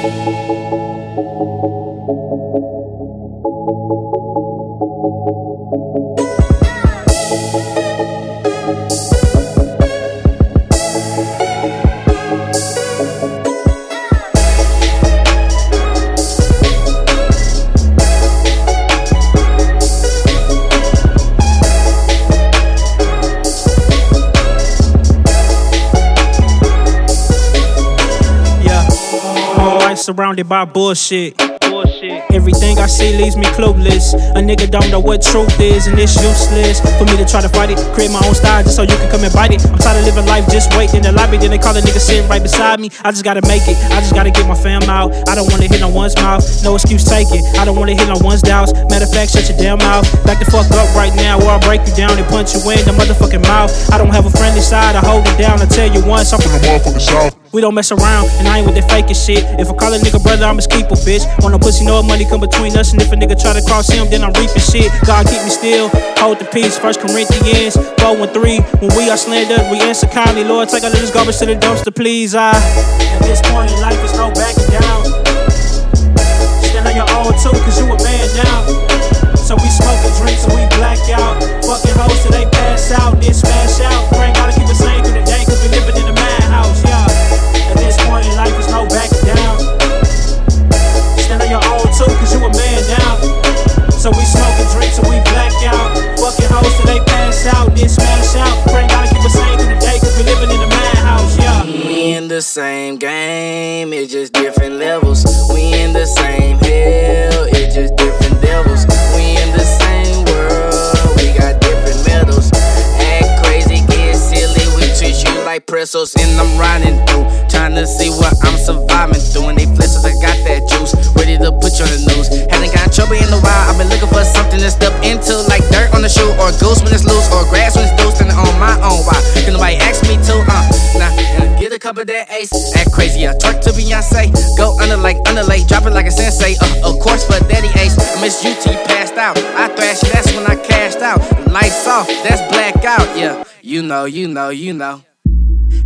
Yeah. Surrounded by bullshit. Everything I see leaves me clueless. A nigga don't know what truth is, and it's useless for me to try to fight it. Create my own style just so you can come and bite it. I'm tired of living life just waiting in the lobby. Then they call a nigga sitting right beside me. I just gotta make it. I just gotta get my fam out. I don't wanna hit no one's mouth. No excuse taken. I don't wanna hit no one's doubts. Matter of fact, shut your damn mouth. Back the fuck up right now, or I'll break you down and punch you in the motherfucking mouth. I don't have a friendly side. I hold it down. I tell you once, I'm from the motherfucking south. We don't mess around, and I ain't with that faking shit. If I call a nigga brother, I'm his keeper, bitch. Want no pussy, no money come between us, and if a nigga try to cross him, then I'm reaping shit. God keep me still, hold the peace. First Corinthians 4 and 3. When we are slandered, we answer kindly. Lord, take all of this garbage to the dumpster, please. I, at this point just different levels. We in the same hell, it's just different devils. We in the same world, we got different medals. Act crazy, get silly, we treat you like pretzels, and I'm riding through, trying to see what I'm surviving through. And they flips, I got that juice, ready to put you on the news. Haven't got trouble in a while, I've been looking for something to step cup of that ace. Act crazy, yeah. Twerk to Beyonce. Go under like underlay, drop it like a sensei. Uh, of course for Daddy Ace. I miss UT passed out. I thrash you, that's when I cashed out. Lights off, that's blackout, yeah. You know, you know, you know.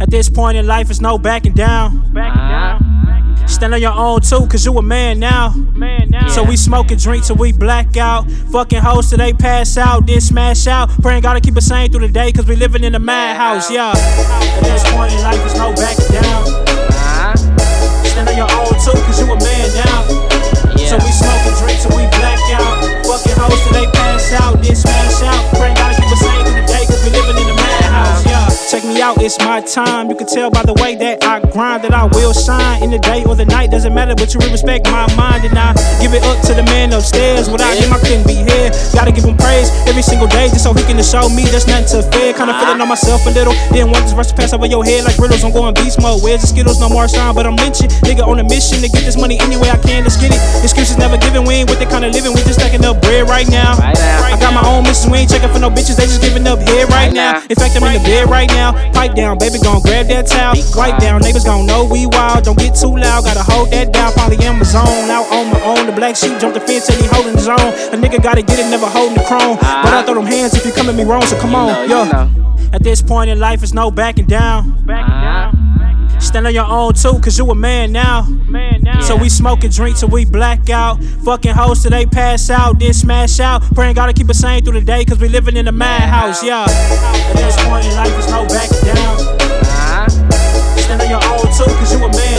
At this point in life, it's no backing down. Stand on your own too, cause you a man now. So we smoke and drink till we black out. Fucking hoes till they pass out, then smash out. Praying gotta keep it sane through the day, cause we living in a madhouse, yeah. At this point in life, it's no backing down. Stand on your out, it's my time. You can tell by the way that I grind that I will shine in the day or the night. Doesn't matter, but you will respect my mind and I give it up to the man upstairs. Without him, I couldn't be here. Gotta give him praise every single day just so he can show me there's nothing to fear. Kinda feeling on myself a little. Didn't want this verse to pass over your head like riddles. I'm going beast mode. Where's the Skittles? No more shine, but I'm lynching. Nigga on a mission to get this money any way I can. Let's get it. Excuses never given. We ain't with the kind of living. We just stacking up bread right now. Right now. I got my own missions. We ain't checking for no bitches. They just giving up head right Right now. now. In fact, I'm in the bed right now. Pipe down, baby, gon' grab that towel. Wipe down, neighbors gon' know we wild. Don't get too loud, gotta hold that down. Finally in my zone, out on my own. The black sheep jumped the fence till he holding his own. A nigga gotta get it, never holding the chrome. But I throw them hands if you come at me wrong, so come on, yo. At this point in life, it's no backing down. Stand on your own too, cause you a man now. So we smoke and drink till we black out. Fucking hoes till they pass out, then smash out. Praying gotta keep it sane through the day, cause we living in a madhouse, yeah. At this point in life, it's no backing down. Stand on your own too, cause you a man